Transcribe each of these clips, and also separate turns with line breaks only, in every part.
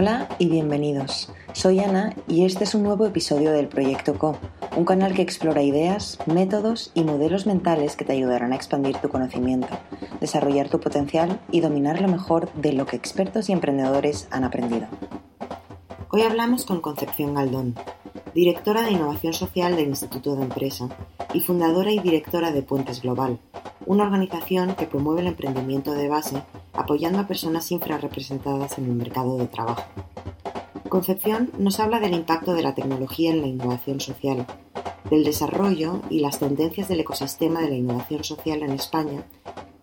Hola y bienvenidos. Soy Ana y este es un nuevo episodio del Proyecto Co, un canal que explora ideas, métodos y modelos mentales que te ayudarán a expandir tu conocimiento, desarrollar tu potencial y dominar lo mejor de lo que expertos y emprendedores han aprendido. Hoy hablamos con Concepción Galdón, directora de Innovación Social del Instituto de Empresa y fundadora y directora de Puentes Global, una organización que promueve el emprendimiento de base apoyando a personas infrarrepresentadas en el mercado de trabajo. Concepción nos habla del impacto de la tecnología en la innovación social, del desarrollo y las tendencias del ecosistema de la innovación social en España,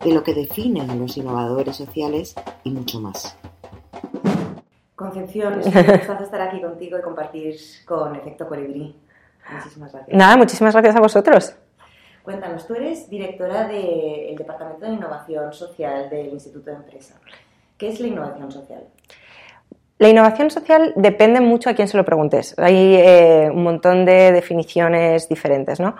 de lo que define a los innovadores sociales y mucho más. Concepción, es un gustazo estar aquí contigo y compartir con Efecto Colibrí. Muchísimas gracias.
Nada, muchísimas gracias a vosotros.
Cuéntanos, tú eres directora del Departamento de Innovación Social del Instituto de Empresa. ¿Qué es la innovación social?
La innovación social depende mucho a quién se lo preguntes. Hay eh, un montón de definiciones diferentes, ¿no?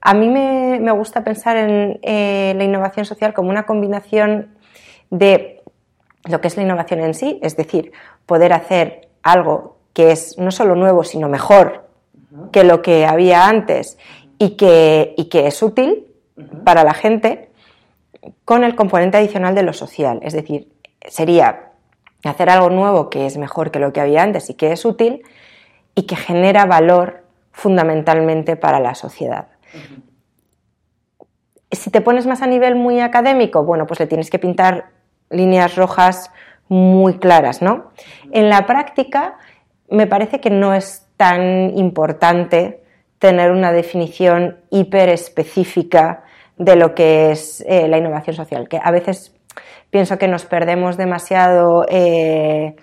A mí me, gusta pensar en eh, la innovación social como una combinación de lo que es la innovación en sí, es decir, poder hacer algo que es no solo nuevo, sino mejor que lo que había antes y que, que es útil para la gente con el componente adicional de lo social. Es decir, sería hacer algo nuevo que es mejor que lo que había antes y que es útil y que genera valor fundamentalmente para la sociedad. Si te pones más a nivel muy académico, bueno, pues le tienes que pintar líneas rojas muy claras, ¿no? En la práctica me parece que no es tan importante tener una definición hiper específica de lo que es eh, la innovación social, que a veces pienso que nos perdemos demasiado eh,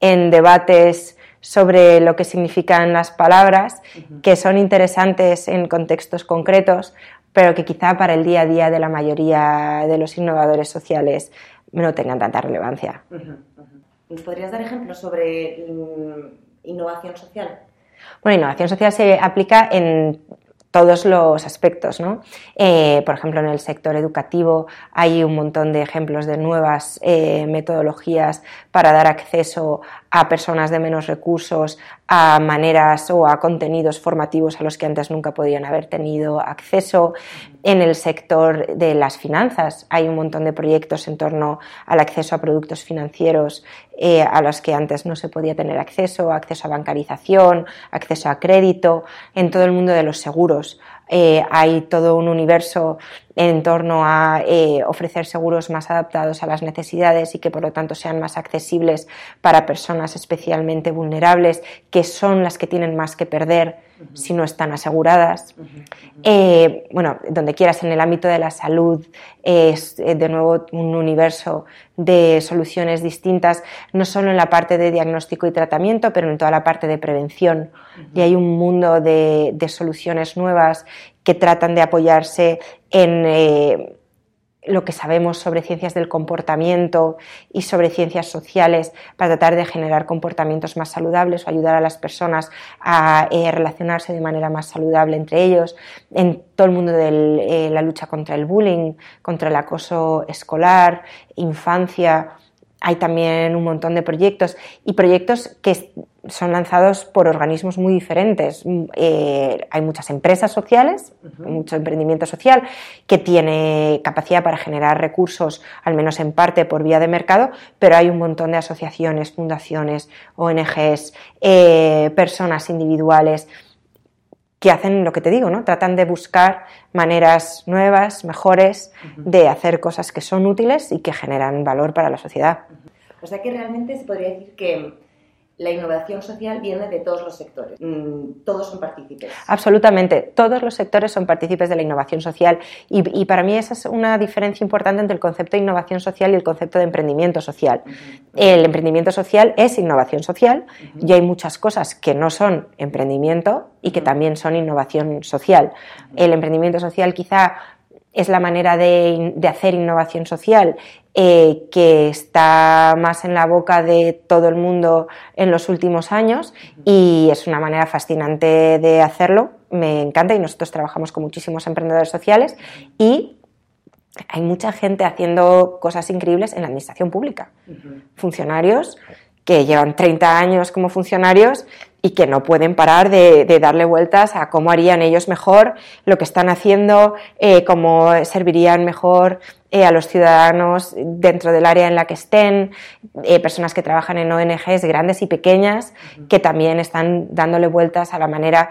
en debates sobre lo que significan las palabras, que son interesantes en contextos concretos, pero que quizá para el día a día de la mayoría de los innovadores sociales no tengan tanta relevancia.
¿Nos podrías dar ejemplos sobre mm, innovación social?
Bueno, innovación social se aplica en todos los aspectos. ¿no? Eh, por ejemplo, en el sector educativo hay un montón de ejemplos de nuevas eh, metodologías para dar acceso a personas de menos recursos a maneras o a contenidos formativos a los que antes nunca podían haber tenido acceso. En el sector de las finanzas hay un montón de proyectos en torno al acceso a productos financieros eh, a los que antes no se podía tener acceso, acceso a bancarización, acceso a crédito. En todo el mundo de los seguros eh, hay todo un universo en torno a eh, ofrecer seguros más adaptados a las necesidades y que por lo tanto sean más accesibles para personas especialmente vulnerables, que son las que tienen más que perder si no están aseguradas. Eh, bueno, donde quieras, en el ámbito de la salud es de nuevo un universo de soluciones distintas, no solo en la parte de diagnóstico y tratamiento, pero en toda la parte de prevención. Y hay un mundo de, de soluciones nuevas que tratan de apoyarse en eh, lo que sabemos sobre ciencias del comportamiento y sobre ciencias sociales para tratar de generar comportamientos más saludables o ayudar a las personas a eh, relacionarse de manera más saludable entre ellos. En todo el mundo de eh, la lucha contra el bullying, contra el acoso escolar, infancia, hay también un montón de proyectos y proyectos que son lanzados por organismos muy diferentes. Eh, hay muchas empresas sociales, mucho emprendimiento social que tiene capacidad para generar recursos, al menos en parte por vía de mercado, pero hay un montón de asociaciones, fundaciones, ONGs, eh, personas individuales que hacen lo que te digo, ¿no? Tratan de buscar maneras nuevas, mejores, de hacer cosas que son útiles y que generan valor para la sociedad.
O sea que realmente se podría decir que la innovación social viene de todos los sectores. Mm, todos son partícipes.
Absolutamente. Todos los sectores son partícipes de la innovación social y, para mí esa es una diferencia importante entre el concepto de innovación social y el concepto de emprendimiento social. El emprendimiento social es innovación social y hay muchas cosas que no son emprendimiento y que también son innovación social. El emprendimiento social quizá es la manera de, hacer innovación social eh, que está más en la boca de todo el mundo en los últimos años y es una manera fascinante de hacerlo. Me encanta y nosotros trabajamos con muchísimos emprendedores sociales y hay mucha gente haciendo cosas increíbles en la administración pública. Funcionarios que llevan 30 años como funcionarios y que no pueden parar de, darle vueltas a cómo harían ellos mejor lo que están haciendo, eh, cómo servirían mejor eh, a los ciudadanos dentro del área en la que estén, eh, personas que trabajan en ONGs grandes y pequeñas, que también están dándole vueltas a la manera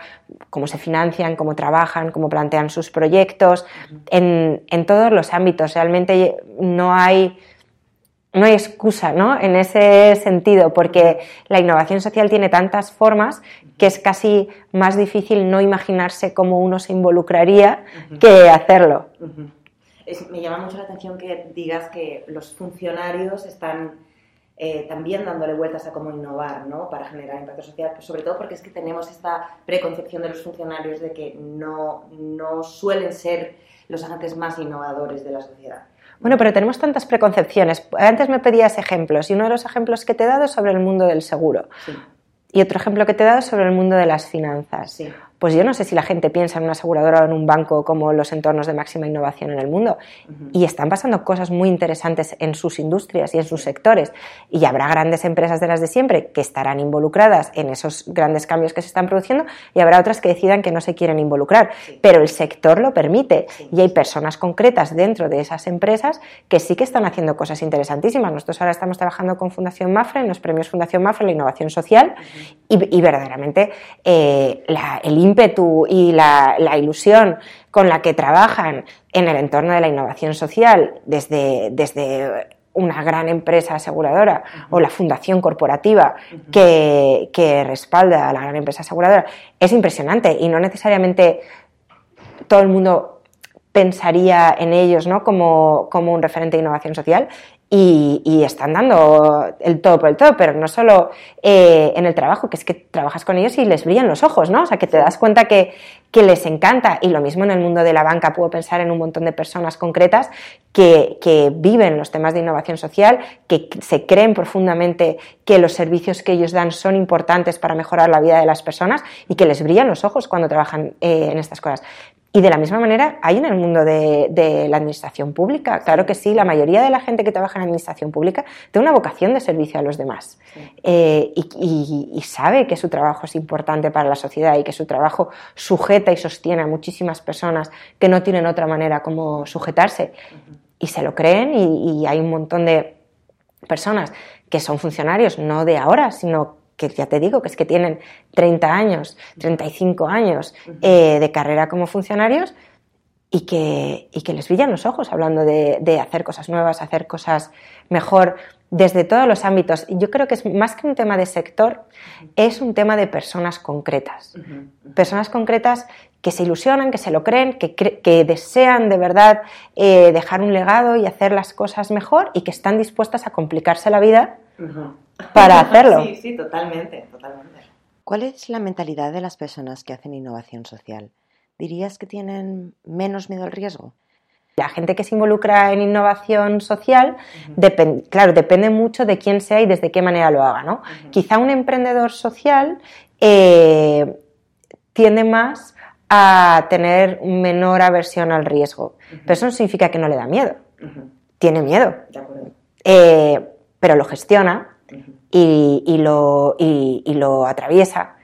cómo se financian, cómo trabajan, cómo plantean sus proyectos, en, en todos los ámbitos. Realmente no hay no hay excusa ¿no? en ese sentido, porque la innovación social tiene tantas formas que es casi más difícil no imaginarse cómo uno se involucraría que hacerlo.
me llama mucho la atención que digas que los funcionarios están eh, también dándole vueltas a cómo innovar ¿no? para generar impacto social, sobre todo porque es que tenemos esta preconcepción de los funcionarios de que no, no suelen ser los agentes más innovadores de la sociedad.
Bueno, pero tenemos tantas preconcepciones. Antes me pedías ejemplos y uno de los ejemplos que te he dado es sobre el mundo del seguro. Y otro ejemplo que te he dado es sobre el mundo de las finanzas. Sí pues yo no sé si la gente piensa en una aseguradora o en un banco como los entornos de máxima innovación en el mundo. Y están pasando cosas muy interesantes en sus industrias y en sus sectores. Y habrá grandes empresas de las de siempre que estarán involucradas en esos grandes cambios que se están produciendo y habrá otras que decidan que no se quieren involucrar. Pero el sector lo permite y hay personas concretas dentro de esas empresas que sí que están haciendo cosas interesantísimas. Nosotros ahora estamos trabajando con Fundación Mafre, en los premios Fundación Mafre, la innovación social y, verdaderamente eh, el ímpetu y la, ilusión con la que trabajan en el entorno de la innovación social desde, desde una gran empresa aseguradora o la fundación corporativa que, respalda a la gran empresa aseguradora es impresionante y no necesariamente todo el mundo pensaría en ellos ¿no? como, como un referente de innovación social y, están dando el todo por el todo, pero no solo eh, en el trabajo, que es que trabajas con ellos y les brillan los ojos, ¿no? O sea, que te das cuenta que, que, les encanta. Y lo mismo en el mundo de la banca, puedo pensar en un montón de personas concretas que, que viven los temas de innovación social, que se creen profundamente que los servicios que ellos dan son importantes para mejorar la vida de las personas y que les brillan los ojos cuando trabajan eh, en estas cosas. Y de la misma manera hay en el mundo de, la administración pública. Claro que sí, la mayoría de la gente que trabaja en administración pública tiene una vocación de servicio a los demás eh, y, sabe que su trabajo es importante para la sociedad y que su trabajo sujeta y sostiene a muchísimas personas que no tienen otra manera como sujetarse. Y se lo creen y hay un montón de personas que son funcionarios no de ahora, sino que ya te digo, que es que tienen 30 años, 35 años eh, de carrera como funcionarios y que, y que les brillan los ojos hablando de, hacer cosas nuevas, hacer cosas mejor desde todos los ámbitos. Yo creo que es más que un tema de sector, es un tema de personas concretas. Personas concretas que se ilusionan, que se lo creen, que, que desean de verdad eh, dejar un legado y hacer las cosas mejor y que están dispuestas a complicarse la vida para hacerlo.
Sí, sí, totalmente, totalmente. ¿Cuál es la mentalidad de las personas que hacen innovación social? ¿Dirías que tienen menos miedo al riesgo?
La gente que se involucra en innovación social, claro, depende mucho de quién sea y desde qué manera lo haga, ¿no? Quizá un emprendedor social eh, tiende más a tener menor aversión al riesgo, pero eso no significa que no le da miedo. Tiene miedo, eh, pero lo gestiona y, lo, y, lo, atraviesa.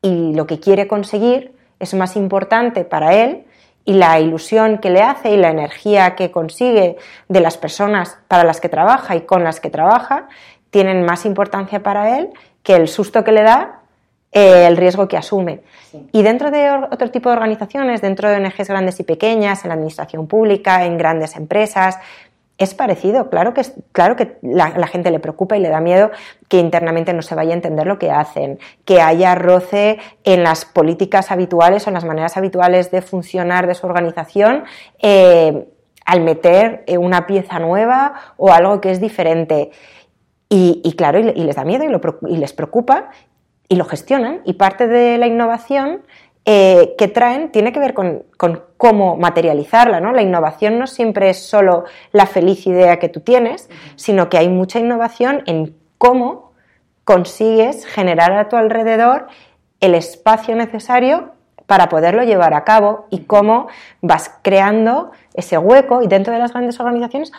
Y lo que quiere conseguir es más importante para él y la ilusión que le hace y la energía que consigue de las personas para las que trabaja y con las que trabaja tienen más importancia para él que el susto que le da eh, el riesgo que asume. Y dentro de otro tipo de organizaciones, dentro de ONGs grandes y pequeñas, en la administración pública, en grandes empresas, es parecido, claro que, claro que la, gente le preocupa y le da miedo que internamente no se vaya a entender lo que hacen, que haya roce en las políticas habituales o en las maneras habituales de funcionar de su organización eh, al meter eh, una pieza nueva o algo que es diferente. Y, claro, y, les da miedo y, y les preocupa y lo gestionan. Y parte de la innovación eh, que traen tiene que ver con, cómo materializarla. ¿no? La innovación no siempre es solo la feliz idea que tú tienes, sino que hay mucha innovación en cómo consigues generar a tu alrededor el espacio necesario para poderlo llevar a cabo y cómo vas creando ese hueco y dentro de las grandes organizaciones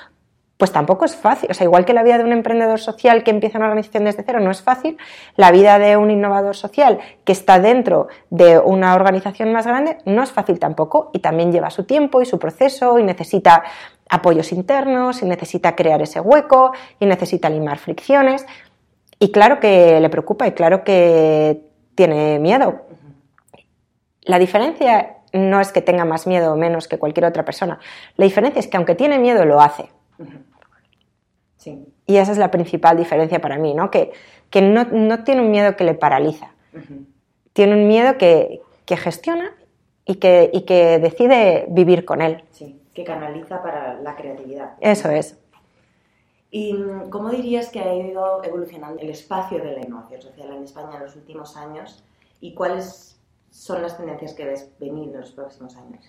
pues tampoco es fácil. O sea, igual que la vida de un emprendedor social que empieza una organización desde cero no es fácil, la vida de un innovador social que está dentro de una organización más grande no es fácil tampoco y también lleva su tiempo y su proceso y necesita apoyos internos y necesita crear ese hueco y necesita limar fricciones. Y claro que le preocupa y claro que tiene miedo. La diferencia no es que tenga más miedo o menos que cualquier otra persona. La diferencia es que aunque tiene miedo, lo hace. Y esa es la principal diferencia para mí, ¿no? Que, que no, tiene un miedo que le paraliza. Tiene un miedo que, gestiona y que, y que decide vivir con él.
Sí, que canaliza para la creatividad.
Eso es.
¿Y cómo dirías que ha ido evolucionando el espacio de la innovación social en España en los últimos años y cuáles son las tendencias que ves venir en los próximos años?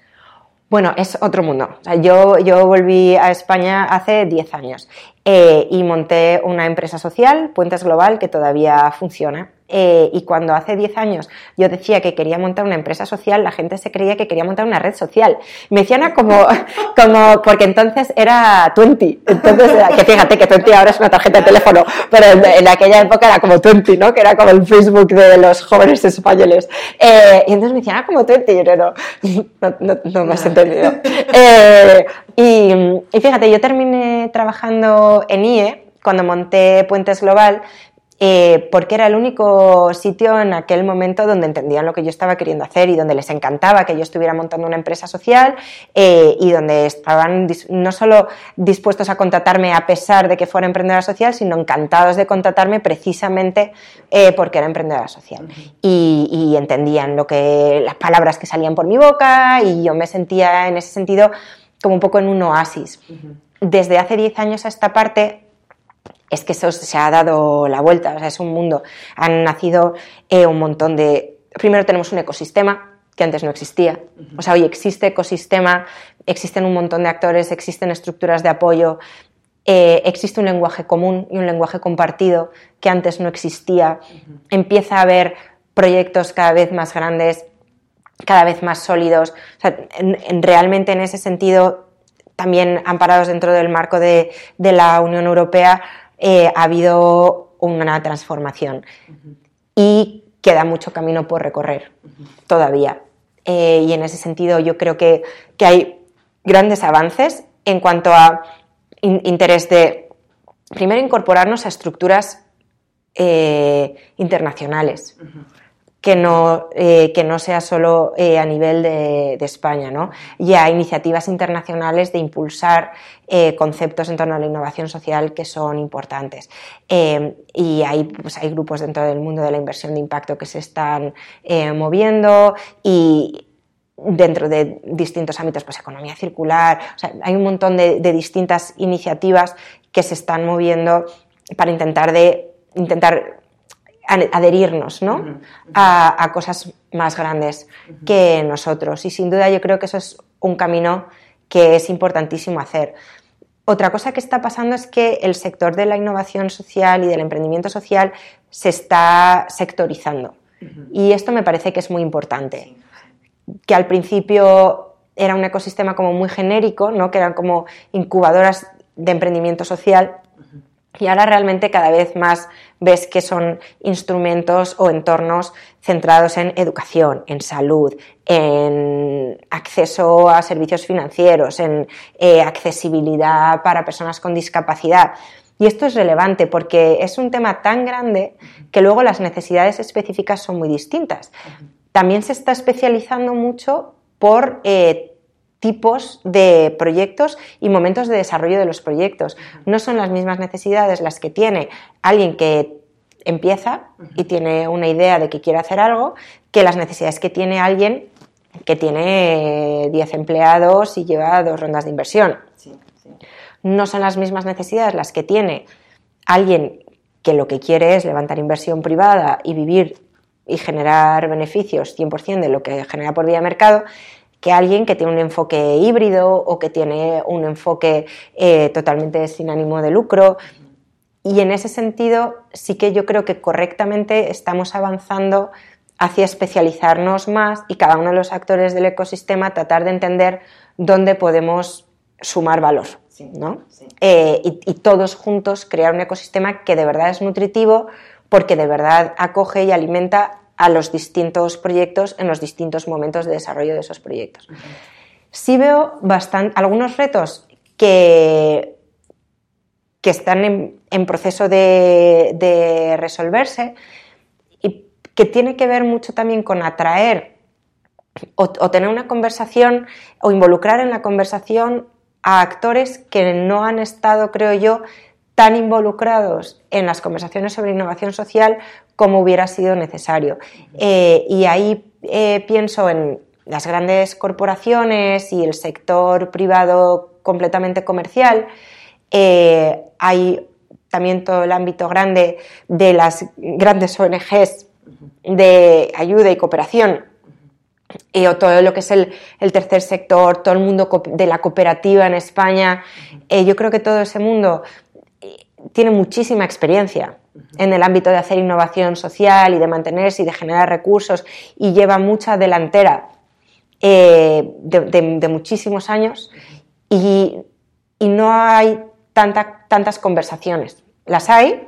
Bueno, es otro mundo. yo, yo volví a España hace 10 años eh, y monté una empresa social, Puentes Global, que todavía funciona. Eh, y cuando hace 10 años yo decía que quería montar una empresa social, la gente se creía que quería montar una red social. Me decían ah, como, como porque entonces era 20. Entonces, que fíjate que 20 ahora es una tarjeta de teléfono, pero en, aquella época era como 20, ¿no? Que era como el Facebook de los jóvenes españoles. Eh, y entonces me decían, ah, como 20. Y yo, no, no, no, me has entendido. y, y fíjate, yo terminé trabajando en IE cuando monté Puentes Global, eh, porque era el único sitio en aquel momento donde entendían lo que yo estaba queriendo hacer y donde les encantaba que yo estuviera montando una empresa social eh, y donde estaban no solo dispuestos a contratarme a pesar de que fuera emprendedora social, sino encantados de contratarme precisamente eh, porque era emprendedora social. y, entendían lo que, las palabras que salían por mi boca y yo me sentía en ese sentido como un poco en un oasis. Desde hace 10 años a esta parte es que eso se ha dado la vuelta, o sea, es un mundo. Han nacido eh, un montón de... Primero tenemos un ecosistema que antes no existía. O sea, hoy existe ecosistema, existen un montón de actores, existen estructuras de apoyo, eh, existe un lenguaje común y un lenguaje compartido que antes no existía. Empieza a haber proyectos cada vez más grandes, cada vez más sólidos. O sea, realmente en ese sentido, también amparados dentro del marco de, de la Unión Europea, eh, ha habido una transformación. Y queda mucho camino por recorrer todavía. Eh, y en ese sentido yo creo que, hay grandes avances en cuanto a interés de, primero, incorporarnos a estructuras eh, internacionales que no, eh, que no sea solo eh, a nivel de, España, ¿no? y a iniciativas internacionales de impulsar eh, conceptos en torno a la innovación social que son importantes. y hay, pues, hay grupos dentro del mundo de la inversión de impacto que se están moviendo y dentro de distintos ámbitos, pues economía circular, hay un montón de, de distintas iniciativas que se están moviendo para intentar de intentar adherirnos ¿no? a, cosas más grandes que nosotros. Y sin duda yo creo que eso es un camino que es importantísimo hacer. Otra cosa que está pasando es que el sector de la innovación social y del emprendimiento social se está sectorizando. Y esto me parece que es muy importante. Que al principio era un ecosistema como muy genérico, ¿no? que eran como incubadoras de emprendimiento social y ahora realmente cada vez más ves que son instrumentos o entornos centrados en educación, en salud, en acceso a servicios financieros, en eh, accesibilidad para personas con discapacidad. Y esto es relevante porque es un tema tan grande que luego las necesidades específicas son muy distintas. También se está especializando mucho por eh, tipos de proyectos y momentos de desarrollo de los proyectos. No son las mismas necesidades las que tiene alguien que empieza y tiene una idea de que quiere hacer algo que las necesidades que tiene alguien que tiene 10 empleados y lleva dos rondas de inversión. No son las mismas necesidades las que tiene alguien que lo que quiere es levantar inversión privada y vivir y generar beneficios 100% de lo que genera por vía mercado que alguien que tiene un enfoque híbrido o que tiene un enfoque eh, totalmente sin ánimo de lucro. Y en ese sentido sí que yo creo que correctamente estamos avanzando hacia especializarnos más y cada uno de los actores del ecosistema tratar de entender dónde podemos sumar valor. ¿no? Eh, y, todos juntos crear un ecosistema que de verdad es nutritivo porque de verdad acoge y alimenta a los distintos proyectos en los distintos momentos de desarrollo de esos proyectos. Sí veo algunos retos que, que están en, proceso de, resolverse y que tiene que ver mucho también con atraer o, tener una conversación o involucrar en la conversación a actores que no han estado, creo yo, tan involucrados en las conversaciones sobre innovación social como hubiera sido necesario. Eh, y ahí eh, pienso en las grandes corporaciones y el sector privado completamente comercial. Eh, hay también todo el ámbito grande de las grandes ONGs de ayuda y cooperación o todo lo que es el, tercer sector, todo el mundo de la cooperativa en España. yo creo que todo ese mundo tiene muchísima experiencia en el ámbito de hacer innovación social y de mantenerse y de generar recursos y lleva mucha delantera eh, de, muchísimos años y, no hay tantas conversaciones. Las hay,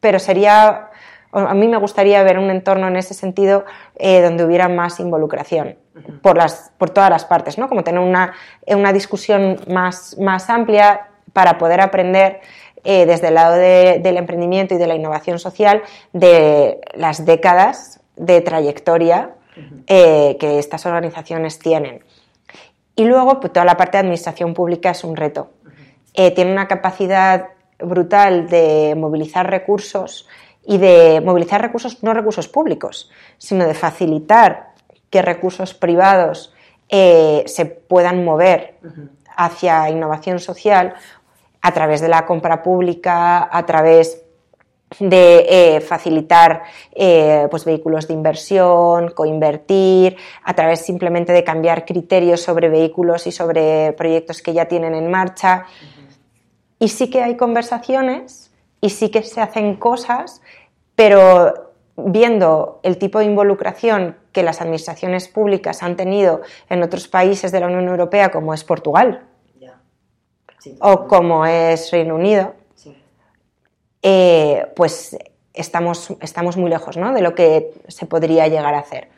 pero sería, a mí me gustaría ver un entorno en ese sentido eh, donde hubiera más involucración por, las, por todas las partes, ¿no? como tener una, una discusión más, más amplia para poder aprender eh, desde el lado del emprendimiento y de la innovación social de las décadas de trayectoria eh, que estas organizaciones tienen. Y luego, pues, toda la parte de administración pública es un reto. Eh, tiene una capacidad brutal de movilizar recursos y de movilizar recursos, no recursos públicos, sino de facilitar que recursos privados se puedan mover hacia innovación social a través de la compra pública, a través de eh, facilitar eh, pues, vehículos de inversión, coinvertir, a través simplemente de cambiar criterios sobre vehículos y sobre proyectos que ya tienen en marcha. Y sí que hay conversaciones y sí que se hacen cosas, pero viendo el tipo de involucración que las administraciones públicas han tenido en otros países de la Unión Europea, como es Portugal, o como es Reino Unido, eh, pues estamos, estamos muy lejos de lo que se podría llegar a hacer.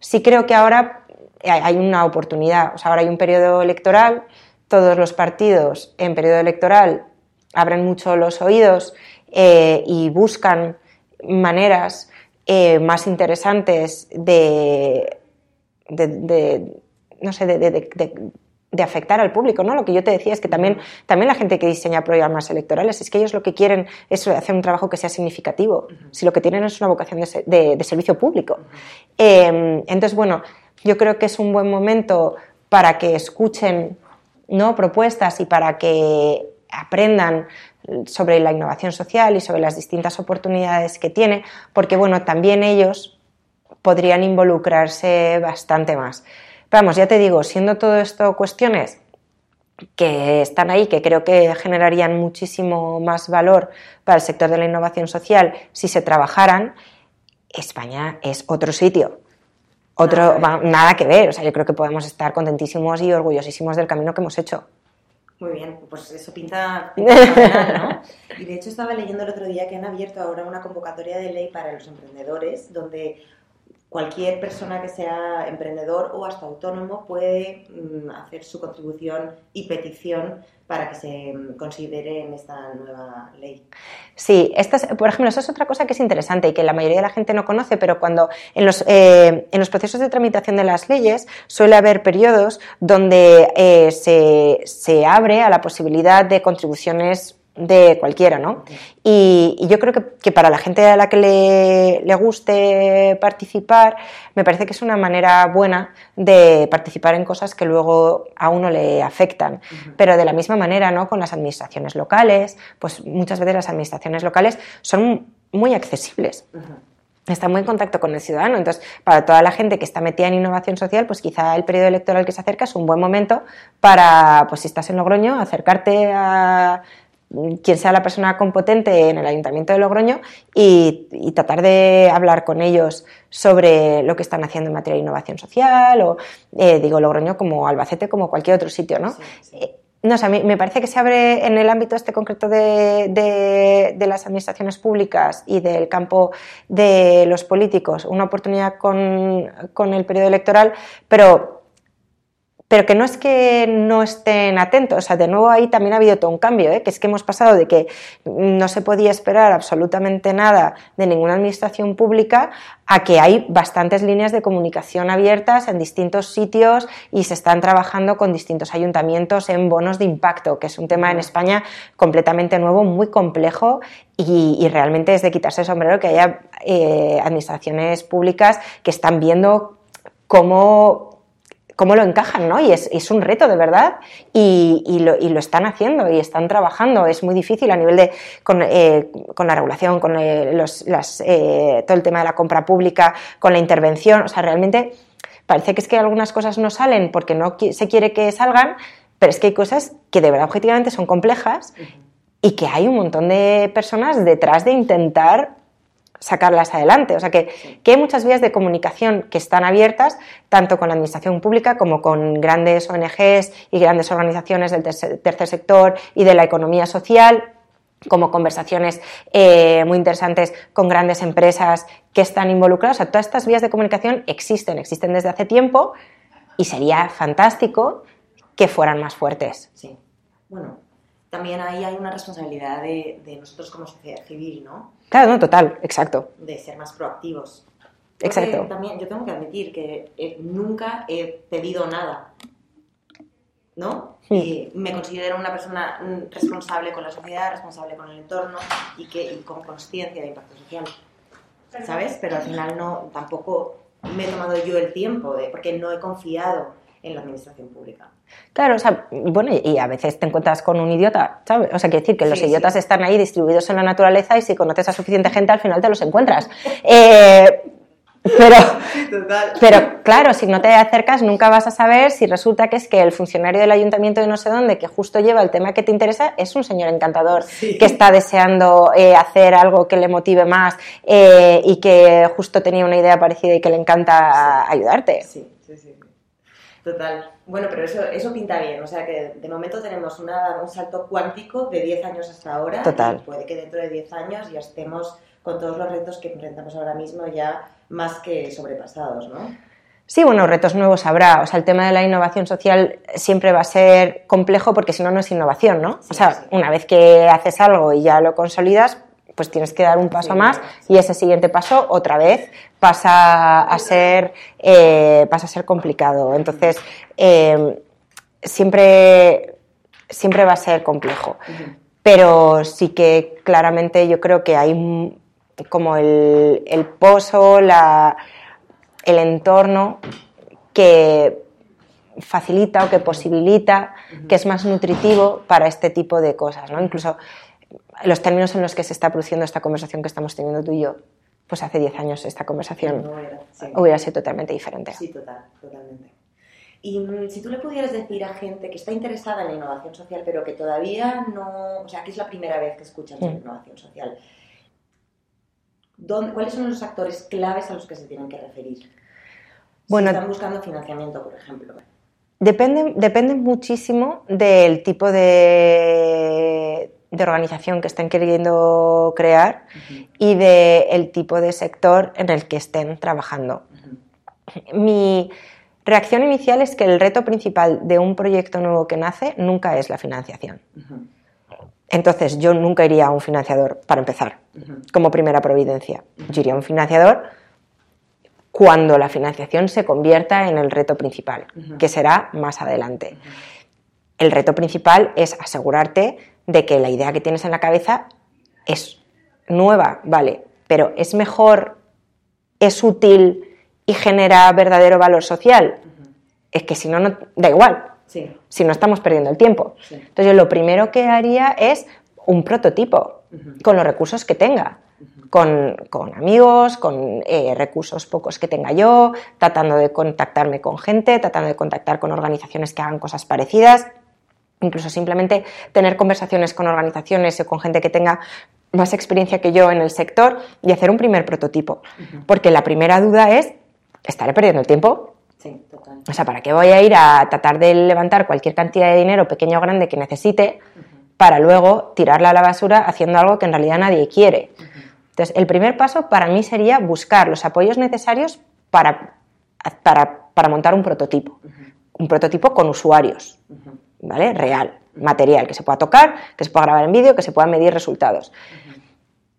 Sí creo que ahora hay una oportunidad, ahora hay un periodo electoral, todos los partidos en periodo electoral abren mucho los oídos eh, y buscan maneras eh, más interesantes de, no sé, de, de afectar al público, ¿no? Lo que yo te decía es que también, también la gente que diseña programas electorales es que ellos lo que quieren es hacer un trabajo que sea significativo, si lo que tienen es una vocación de, servicio público. Em, entonces, bueno, yo creo que es un buen momento para que escuchen ¿no? propuestas y para que aprendan sobre la innovación social y sobre las distintas oportunidades que tiene, porque bueno, también ellos podrían involucrarse bastante más. Vamos, ya te digo, siendo todo esto cuestiones que están ahí, que creo que generarían muchísimo más valor para el sector de la innovación social si se trabajaran, España es otro sitio. Otro, nada, que ver. O sea, yo creo que podemos estar contentísimos y orgullosísimos del camino que hemos hecho.
Muy bien, pues eso pinta, ¿no? Y de hecho estaba leyendo el otro día que han abierto ahora una convocatoria de ley para los emprendedores, donde cualquier persona que sea emprendedor o hasta autónomo puede mm, hacer su contribución y petición para que se mm, considere en esta nueva ley.
Sí, esta por ejemplo, eso es otra cosa que es interesante y que la mayoría de la gente no conoce, pero cuando en los, eh, en los procesos de tramitación de las leyes suele haber periodos donde eh, se, se abre a la posibilidad de contribuciones de cualquiera, ¿no? Y, yo creo que, para la gente a la que le, guste participar, me parece que es una manera buena de participar en cosas que luego a uno le afectan. Pero de la misma manera, ¿no? Con las administraciones locales, pues muchas veces las administraciones locales son muy accesibles. Están muy en contacto con el ciudadano. Entonces, para toda la gente que está metida en innovación social, pues quizá el periodo electoral que se acerca es un buen momento para, pues si estás en Logroño, acercarte a quien sea la persona competente en el Ayuntamiento de Logroño y, tratar de hablar con ellos sobre lo que están haciendo en materia de innovación social o, eh, digo, Logroño como Albacete, como cualquier otro sitio, ¿no? Eh, no sé, a mí me parece que se abre en el ámbito este concreto de, las administraciones públicas y del campo de los políticos una oportunidad con, con el periodo electoral, pero pero que no es que no estén atentos, o sea, de nuevo ahí también ha habido todo un cambio, ¿eh? que es que hemos pasado de que no se podía esperar absolutamente nada de ninguna administración pública a que hay bastantes líneas de comunicación abiertas en distintos sitios y se están trabajando con distintos ayuntamientos en bonos de impacto, que es un tema en España completamente nuevo, muy complejo y, realmente es de quitarse el sombrero que haya eh, administraciones públicas que están viendo cómo cómo lo encajan, ¿no? Y es, un reto de verdad y, lo, están haciendo y están trabajando. Es muy difícil a nivel de, con, eh, la regulación, con eh, las, eh, todo el tema de la compra pública, con la intervención. O sea, realmente parece que es que algunas cosas no salen porque no se quiere que salgan, pero es que hay cosas que de verdad objetivamente son complejas y que hay un montón de personas detrás de intentar sacarlas adelante. O sea que, hay muchas vías de comunicación que están abiertas, tanto con la administración pública como con grandes ONGs y grandes organizaciones del tercer, sector y de la economía social como conversaciones eh, muy interesantes con grandes empresas que están involucradas. O sea, todas estas vías de comunicación existen, existen desde hace tiempo y sería fantástico que fueran más fuertes.
Sí. Bueno, también ahí hay una responsabilidad de, nosotros como sociedad civil, ¿no?
Claro, no, total, exacto.
De ser más proactivos.
Exacto.
también yo tengo que admitir que eh, nunca he pedido nada, ¿no? Hmm. Y me considero una persona mm, responsable con la sociedad, responsable con el entorno y, que, con conciencia de impacto social, ¿sabes? Pero al final no, tampoco me he tomado yo el tiempo, de, porque no he confiado en la administración pública.
Claro, o sea, bueno, y a veces te encuentras con un idiota, ¿sabes? O sea, quiere decir que los idiotas están ahí distribuidos en la naturaleza y si conoces a suficiente gente al final te los encuentras. Eh, pero, pero claro, si no te acercas nunca vas a saber si resulta que es que el funcionario del ayuntamiento de no sé dónde, que justo lleva el tema que te interesa, es un señor encantador que está deseando eh, hacer algo que le motive más eh, y que justo tenía una idea parecida y que le encanta ayudarte.
Sí, sí, sí. Total. Bueno, pero eso, eso pinta bien. O sea que de momento tenemos una, un salto cuántico de 10 años hasta ahora.
Total.
puede que dentro de 10 años ya estemos con todos los retos que enfrentamos ahora mismo ya más que sobrepasados, ¿no?
Sí, bueno, retos nuevos habrá. O sea, el tema de la innovación social siempre va a ser complejo porque si no, no es innovación, ¿no? o sea, una vez que haces algo y ya lo consolidas, pues tienes que dar un paso más y ese siguiente paso otra vez pasa a ser, eh, pasa a ser complicado. Entonces, eh, siempre, siempre va a ser complejo. Pero sí que claramente yo creo que hay como el, el pozo, la, el entorno que facilita o que posibilita, que es más nutritivo para este tipo de cosas, ¿no? Incluso los términos en los que se está produciendo esta conversación que estamos teniendo tú y yo, pues hace 10 años esta conversación hubiera sido totalmente diferente.
Sí, total, totalmente. Y mm, si tú le pudieras decir a gente que está interesada en la innovación social, pero que todavía no, o sea, que es la primera vez que escuchan sobre mm. innovación social, ¿cuáles son los actores claves a los que se tienen que referir? Bueno, si están buscando financiamiento, por ejemplo.
Depende, depende muchísimo del tipo de, de organización que estén queriendo crear y del tipo de sector en el que estén trabajando. Mi reacción inicial es que el reto principal de un proyecto nuevo que nace nunca es la financiación. Entonces, yo nunca iría a un financiador para empezar, como primera providencia. Yo iría a un financiador cuando la financiación se convierta en el reto principal, que será más adelante. El reto principal es asegurarte de que la idea que tienes en la cabeza es nueva, vale, pero es mejor, es útil y genera verdadero valor social. Es que si no, no da igual. Si no estamos perdiendo el tiempo. Entonces, yo lo primero que haría es un prototipo con los recursos que tenga. Con, amigos, con eh, recursos pocos que tenga yo, tratando de contactarme con gente, tratando de contactar con organizaciones que hagan cosas parecidas incluso simplemente tener conversaciones con organizaciones o con gente que tenga más experiencia que yo en el sector y hacer un primer prototipo. Porque la primera duda es, ¿estaré perdiendo el tiempo?
Sí, total.
O sea, ¿para qué voy a ir a tratar de levantar cualquier cantidad de dinero, pequeño o grande, que necesite, para luego tirarla a la basura haciendo algo que en realidad nadie quiere? Entonces, el primer paso para mí sería buscar los apoyos necesarios para, para, montar un prototipo. Un prototipo con usuarios, ¿vale? Real, material, que se pueda tocar, que se pueda grabar en vídeo, que se puedan medir resultados.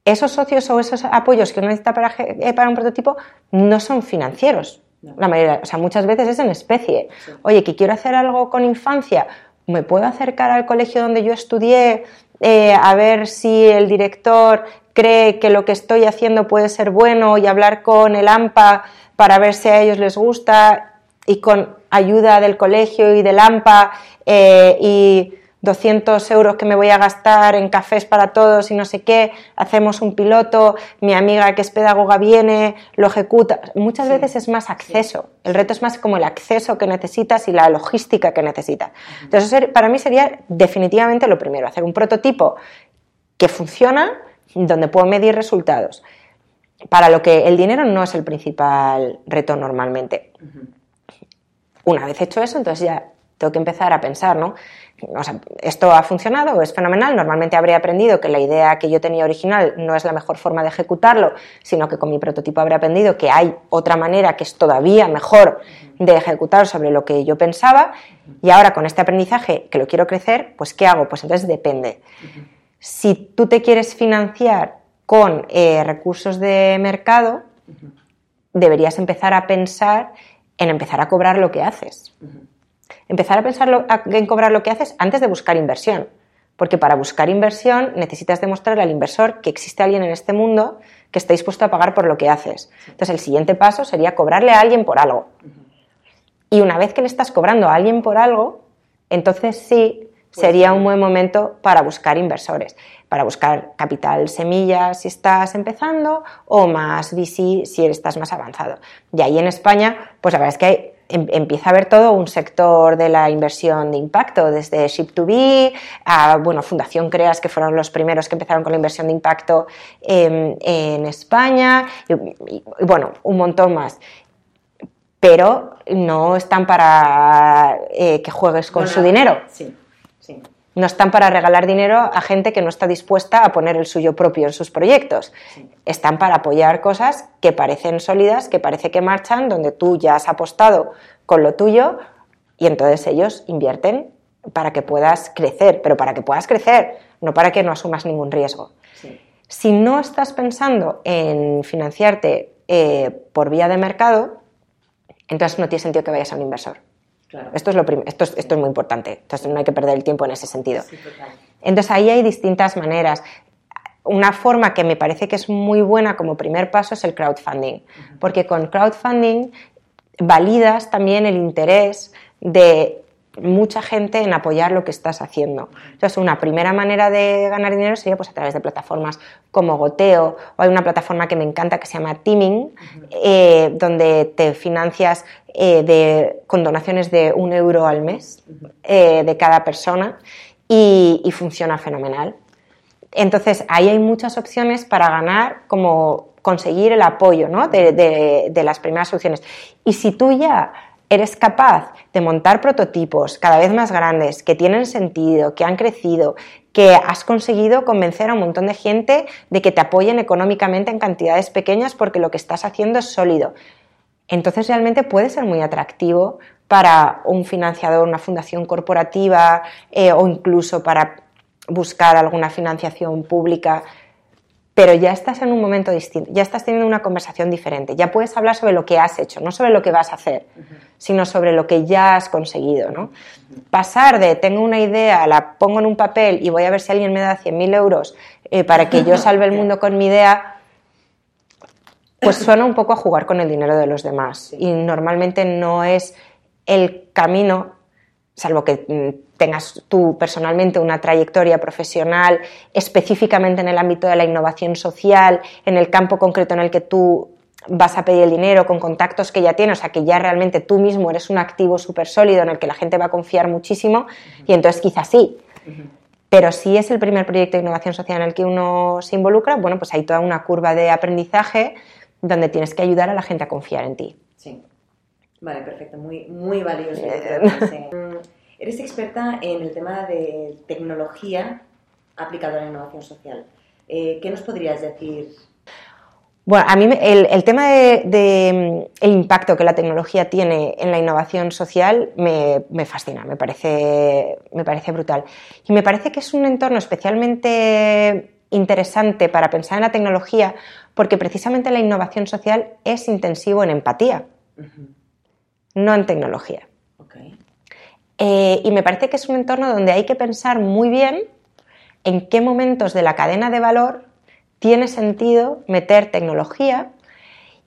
Esos socios o esos apoyos que uno necesita para, eh, para un prototipo no son financieros. La mayoría, o sea, muchas veces es en especie. Oye, que quiero hacer algo con infancia, ¿me puedo acercar al colegio donde yo estudié eh, a ver si el director cree que lo que estoy haciendo puede ser bueno y hablar con el AMPA para ver si a ellos les gusta y con ayuda del colegio y del AMPA eh, y 200 euros que me voy a gastar en cafés para todos y no sé qué, hacemos un piloto, mi amiga que es pedagoga viene, lo ejecuta. Muchas veces es más acceso, el reto es más como el acceso que necesitas y la logística que necesitas. Entonces, para mí sería definitivamente lo primero, hacer un prototipo que funciona, donde puedo medir resultados. Para lo que el dinero no es el principal reto normalmente. Una vez hecho eso, entonces ya tengo que empezar a pensar, ¿no? O sea, esto ha funcionado, es fenomenal. Normalmente habría aprendido que la idea que yo tenía original no es la mejor forma de ejecutarlo, sino que con mi prototipo habría aprendido que hay otra manera que es todavía mejor de ejecutar sobre lo que yo pensaba. Y ahora con este aprendizaje que lo quiero crecer, pues ¿qué hago? Pues entonces depende. Si tú te quieres financiar con eh, recursos de mercado, deberías empezar a pensar en empezar a cobrar lo que haces. Empezar a pensar en cobrar lo que haces antes de buscar inversión. Porque para buscar inversión necesitas demostrarle al inversor que existe alguien en este mundo que esté dispuesto a pagar por lo que haces. Entonces el siguiente paso sería cobrarle a alguien por algo. Y una vez que le estás cobrando a alguien por algo, entonces sí sería un buen momento para buscar inversores, para buscar capital semilla si estás empezando o más VC si estás más avanzado. Y ahí en España, pues la verdad es que em, empieza a haber todo un sector de la inversión de impacto, desde Ship2B a bueno, Fundación Creas, que fueron los primeros que empezaron con la inversión de impacto en, España, y, bueno, un montón más pero no están para eh, que juegues con su dinero.
Sí.
No están para regalar dinero a gente que no está dispuesta a poner el suyo propio en sus proyectos. Están para apoyar cosas que parecen sólidas, que parece que marchan, donde tú ya has apostado con lo tuyo y entonces ellos invierten para que puedas crecer, pero para que puedas crecer, no para que no asumas ningún riesgo. Si no estás pensando en financiarte eh, por vía de mercado, entonces no tiene sentido que vayas a un inversor. Esto, es lo esto, es, esto es muy importante, entonces no hay que perder el tiempo en ese sentido. entonces ahí hay distintas maneras. Una forma que me parece que es muy buena como primer paso es el crowdfunding, porque con crowdfunding validas también el interés de mucha gente en apoyar lo que estás haciendo. Entonces, una primera manera de ganar dinero sería pues, a través de plataformas como Goteo, o hay una plataforma que me encanta que se llama Teaming, eh, donde te financias eh, de, con donaciones de un euro al mes eh, de cada persona y, funciona fenomenal. Entonces, ahí hay muchas opciones para ganar como conseguir el apoyo ¿no? de, de las primeras soluciones. Y si tú ya eres capaz de montar prototipos cada vez más grandes, que tienen sentido, que han crecido, que has conseguido convencer a un montón de gente de que te apoyen económicamente en cantidades pequeñas porque lo que estás haciendo es sólido. Entonces realmente puede ser muy atractivo para un financiador, una fundación corporativa eh, o incluso para buscar alguna financiación pública pero ya estás en un momento distinto, ya estás teniendo una conversación diferente, ya puedes hablar sobre lo que has hecho, no sobre lo que vas a hacer, sino sobre lo que ya has conseguido. ¿no? Pasar de tengo una idea, la pongo en un papel y voy a ver si alguien me da 100.000 euros eh, para que yo salve el mundo con mi idea, pues suena un poco a jugar con el dinero de los demás y normalmente no es el camino salvo que mm, tengas tú personalmente una trayectoria profesional específicamente en el ámbito de la innovación social, en el campo concreto en el que tú vas a pedir el dinero con contactos que ya tienes, o sea, que ya realmente tú mismo eres un activo súper sólido en el que la gente va a confiar muchísimo y entonces quizás sí. Pero si es el primer proyecto de innovación social en el que uno se involucra, bueno, pues hay toda una curva de aprendizaje donde tienes que ayudar a la gente a confiar en ti.
Sí. Vale, perfecto, muy, muy valioso. Mm, eres experta en el tema de tecnología aplicada a la innovación social. Eh, ¿Qué nos podrías decir
bueno, a mí el, tema de, el impacto que la tecnología tiene en la innovación social me, fascina, me parece, me parece brutal. Y me parece que es un entorno especialmente interesante para pensar en la tecnología porque precisamente la innovación social es intensivo en empatía, no en tecnología. Eh, y me parece que es un entorno donde hay que pensar muy bien en qué momentos de la cadena de valor tiene sentido meter tecnología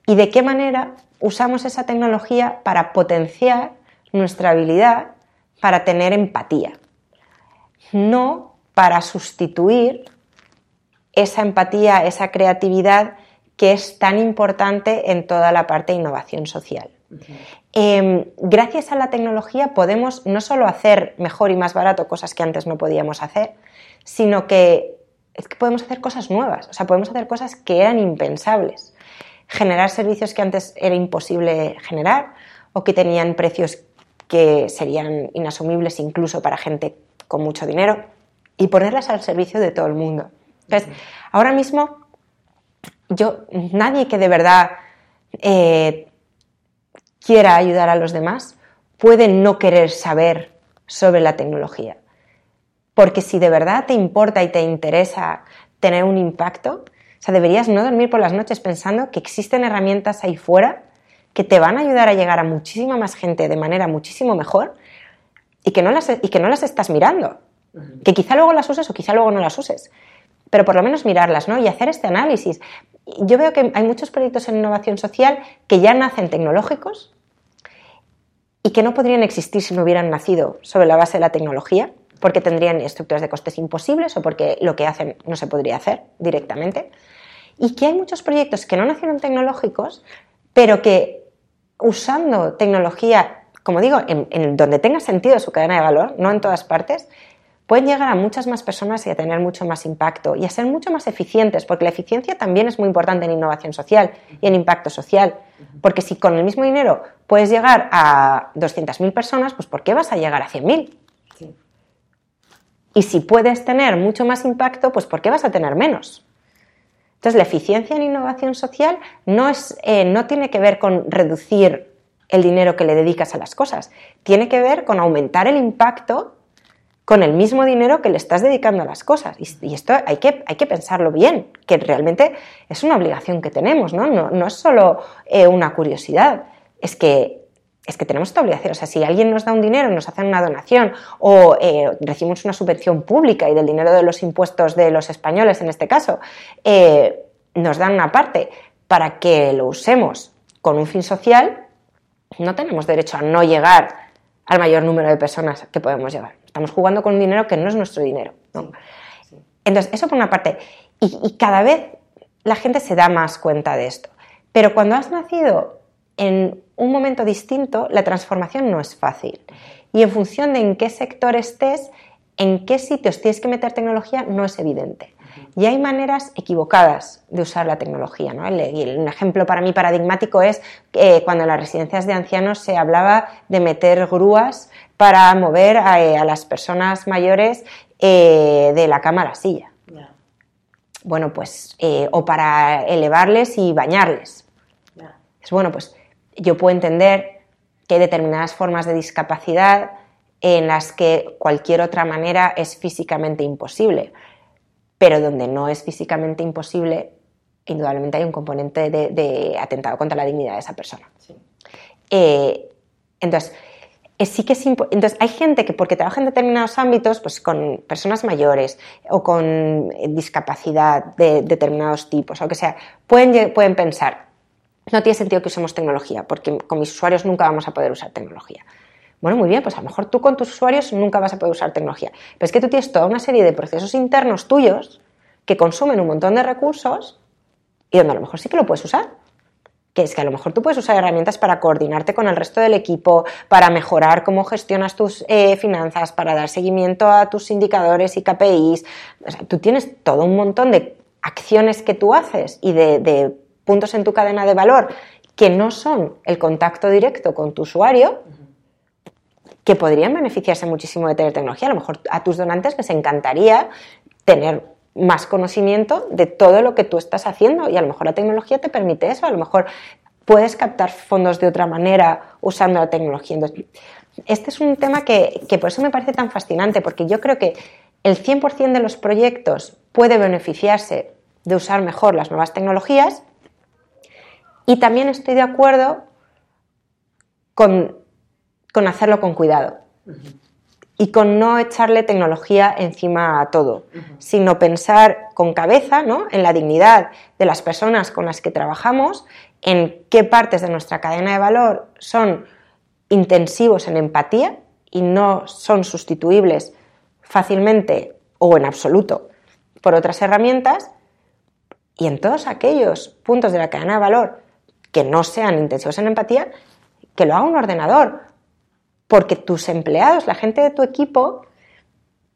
y de qué manera usamos esa tecnología para potenciar nuestra habilidad para tener empatía, no para sustituir esa empatía, esa creatividad que es tan importante en toda la parte de innovación social. Em, gracias a la tecnología podemos no solo hacer mejor y más barato cosas que antes no podíamos hacer, sino que es que podemos hacer cosas nuevas, o sea, podemos hacer cosas que eran impensables. Generar servicios que antes era imposible generar o que tenían precios que serían inasumibles incluso para gente con mucho dinero y ponerlas al servicio de todo el mundo. Entonces, ahora mismo, yo, nadie que de verdad eh, quiera ayudar a los demás puede no querer saber sobre la tecnología. Porque si de verdad te importa y te interesa tener un impacto, o sea, deberías no dormir por las noches pensando que existen herramientas ahí fuera que te van a ayudar a llegar a muchísima más gente de manera muchísimo mejor y que no las, y que no las estás mirando. Que quizá luego las uses o quizá luego no las uses. Pero por lo menos mirarlas, ¿no? Y hacer este análisis. Yo veo que hay muchos proyectos en innovación social que ya nacen tecnológicos y que no podrían existir si no hubieran nacido sobre la base de la tecnología porque tendrían estructuras de costes imposibles o porque lo que hacen no se podría hacer directamente. Y que hay muchos proyectos que no nacieron tecnológicos, pero que usando tecnología, como digo, en, donde tenga sentido su cadena de valor, no en todas partes, pueden llegar a muchas más personas y a tener mucho más impacto y a ser mucho más eficientes, porque la eficiencia también es muy importante en innovación social y en impacto social. Porque si con el mismo dinero puedes llegar a 200.000 personas, pues ¿por qué vas a llegar a 100.000? Y si puedes tener mucho más impacto, pues ¿por qué vas a tener menos? Entonces, la eficiencia en innovación social no, es, eh, no tiene que ver con reducir el dinero que le dedicas a las cosas, tiene que ver con aumentar el impacto con el mismo dinero que le estás dedicando a las cosas. Y, esto hay que, hay que, pensarlo bien, que realmente es una obligación que tenemos, ¿no? No, es solo eh, una curiosidad, es que es que tenemos esta obligación. O sea, si alguien nos da un dinero, nos hace una donación o eh, recibimos una subvención pública y del dinero de los impuestos de los españoles, en este caso, eh, nos dan una parte para que lo usemos con un fin social, no tenemos derecho a no llegar al mayor número de personas que podemos llegar. Estamos jugando con un dinero que no es nuestro dinero. Entonces, eso por una parte. y cada vez la gente se da más cuenta de esto. Pero cuando has nacido en un momento distinto, la transformación no es fácil. Y en función de en qué sector estés, en qué sitios tienes que meter tecnología, no es evidente. Y hay maneras equivocadas de usar la tecnología. ¿no? un ejemplo para mí paradigmático es que cuando en las residencias de ancianos se hablaba de meter grúas para mover a, eh, las personas mayores eh, de la cama a la silla. Bueno, pues, eh, o para elevarles y bañarles. Es bueno, pues yo puedo entender que hay determinadas formas de discapacidad en las que cualquier otra manera es físicamente imposible, pero donde no es físicamente imposible, indudablemente hay un componente de, atentado contra la dignidad de esa persona. Eh, entonces, eh, sí que es entonces hay gente que porque trabaja en determinados ámbitos, pues con personas mayores o con eh, discapacidad de determinados tipos, o que sea, pueden, pueden pensar, no tiene sentido que usemos tecnología, porque con mis usuarios nunca vamos a poder usar tecnología. Bueno, muy bien, pues a lo mejor tú con tus usuarios nunca vas a poder usar tecnología. Pero es que tú tienes toda una serie de procesos internos tuyos que consumen un montón de recursos y donde a lo mejor sí que lo puedes usar. Que es que a lo mejor tú puedes usar herramientas para coordinarte con el resto del equipo, para mejorar cómo gestionas tus eh, finanzas, para dar seguimiento a tus indicadores y KPIs. O sea, tú tienes todo un montón de acciones que tú haces y de puntos en tu cadena de valor que no son el contacto directo con tu usuario, que podrían beneficiarse muchísimo de tener tecnología. A lo mejor a tus donantes les encantaría tener más conocimiento de todo lo que tú estás haciendo y a lo mejor la tecnología te permite eso, a lo mejor puedes captar fondos de otra manera usando la tecnología. este es un tema que, que por eso me parece tan fascinante, porque yo creo que el 100% de los proyectos puede beneficiarse de usar mejor las nuevas tecnologías y también estoy de acuerdo con, hacerlo con cuidado. Y con no echarle tecnología encima a todo, sino pensar con cabeza ¿no? en la dignidad de las personas con las que trabajamos, en qué partes de nuestra cadena de valor son intensivos en empatía y no son sustituibles fácilmente o en absoluto por otras herramientas y en todos aquellos puntos de la cadena de valor que no sean intensivos en empatía, que lo haga un ordenador, porque tus empleados, la gente de tu equipo,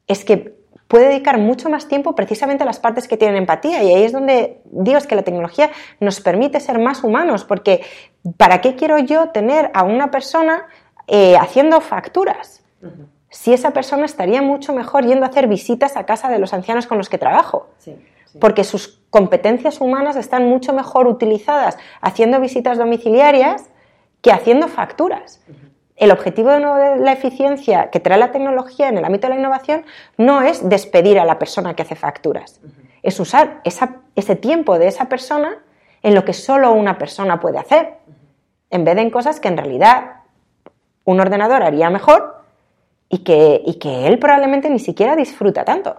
es que puede dedicar mucho más tiempo precisamente a las partes que tienen empatía y ahí es donde digo es que la tecnología nos permite ser más humanos, porque ¿para qué quiero yo tener a una persona eh, haciendo facturas? Si esa persona estaría mucho mejor yendo a hacer visitas a casa de los ancianos con los que trabajo. Porque sus competencias humanas están mucho mejor utilizadas haciendo visitas domiciliarias que haciendo facturas. El objetivo de la eficiencia que trae la tecnología en el ámbito de la innovación no es despedir a la persona que hace facturas, es usar ese tiempo de esa persona en lo que solo una persona puede hacer, en vez de en cosas que en realidad un ordenador haría mejor y que, que él probablemente ni siquiera disfruta tanto.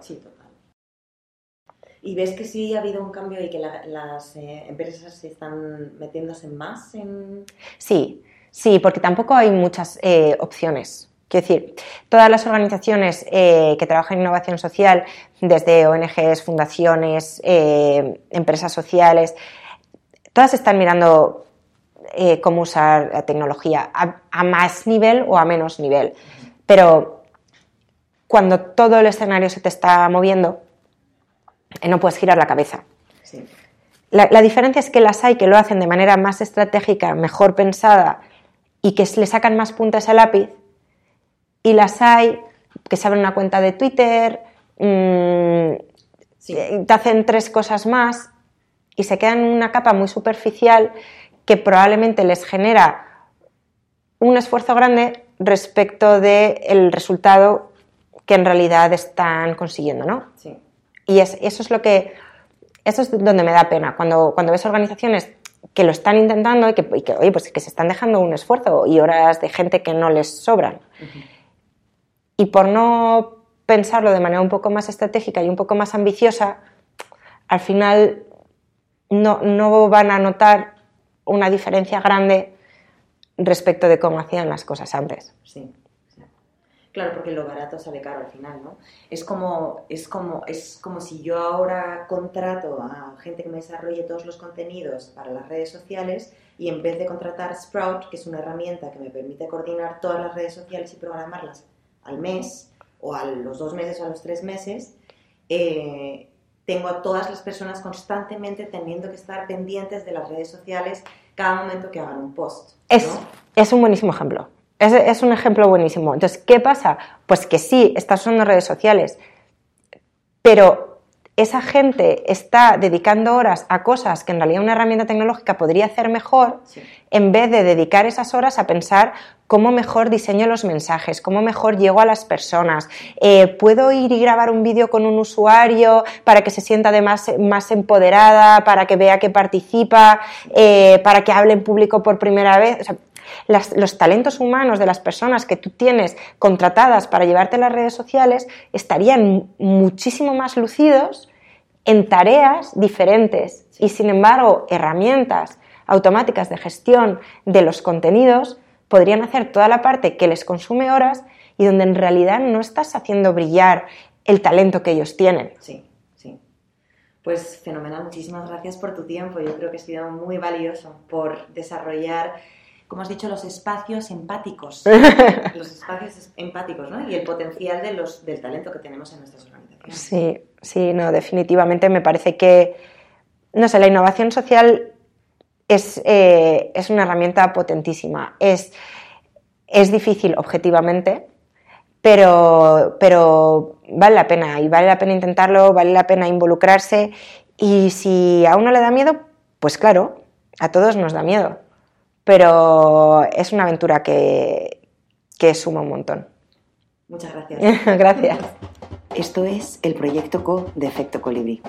¿Y ves que sí ha habido un cambio y que las eh, empresas se están metiéndose más en...?
Sí, sí, porque tampoco hay muchas eh, opciones. Quiero decir, todas las organizaciones eh, que trabajan en innovación social, desde ONGs, fundaciones, empresas sociales, todas están mirando cómo usar la tecnología a, más nivel o a menos nivel. Pero cuando todo el escenario se te está moviendo, eh, no puedes girar la cabeza. La, diferencia es que las hay que lo hacen de manera más estratégica, mejor pensada y que le sacan más puntas al lápiz, y las hay que se abren una cuenta de Twitter, mm, te hacen tres cosas más y se quedan en una capa muy superficial que probablemente les genera un esfuerzo grande respecto del resultado que en realidad están consiguiendo, ¿no? Sí. Y eso es lo que, eso es donde me da pena, cuando, cuando ves organizaciones que lo están intentando y que, oye, pues que se están dejando un esfuerzo y horas de gente que no les sobran. Y por no pensarlo de manera un poco más estratégica y un poco más ambiciosa, al final no, no van a notar una diferencia grande respecto de cómo hacían las cosas antes.
Sí. Claro, porque lo barato sale caro al final, ¿no? Es como, es como, es como si yo ahora contrato a gente que me desarrolle todos los contenidos para las redes sociales y en vez de contratar Sprout, que es una herramienta que me permite coordinar todas las redes sociales y programarlas al mes o a los dos meses o a los tres meses, eh, tengo a todas las personas constantemente teniendo que estar pendientes de las redes sociales cada momento que hagan un post.
Es, es un buenísimo ejemplo. Es, un ejemplo buenísimo. Entonces, ¿qué pasa? Pues que sí, estás usando redes sociales, pero esa gente está dedicando horas a cosas que en realidad una herramienta tecnológica podría hacer mejor, en vez de dedicar esas horas a pensar cómo mejor diseño los mensajes, cómo mejor llego a las personas, eh, puedo ir y grabar un vídeo con un usuario para que se sienta además más empoderada, para que vea que participa, eh, para que hable en público por primera vez los talentos humanos de las personas que tú tienes contratadas para llevarte a las redes sociales estarían muchísimo más lucidos en tareas diferentes y sin embargo herramientas automáticas de gestión de los contenidos podrían hacer toda la parte que les consume horas y donde en realidad no estás haciendo brillar el talento que ellos tienen.
Sí, sí. Pues fenomenal, muchísimas gracias por tu tiempo. Yo creo que ha sido muy valioso por desarrollar como has dicho, los espacios empáticos. los espacios empáticos, ¿no? Y el potencial de los, del talento que tenemos en nuestras organizaciones.
Sí, sí, no, definitivamente me parece que, no sé, la innovación social es, eh, es una herramienta potentísima. Es, es difícil objetivamente, pero, pero vale la pena y vale la pena intentarlo, vale la pena involucrarse y si a uno le da miedo, pues claro, a todos nos da miedo, pero es una aventura que, que suma un montón.
Muchas gracias.
gracias.
Esto es el proyecto CO de Efecto Colibrí.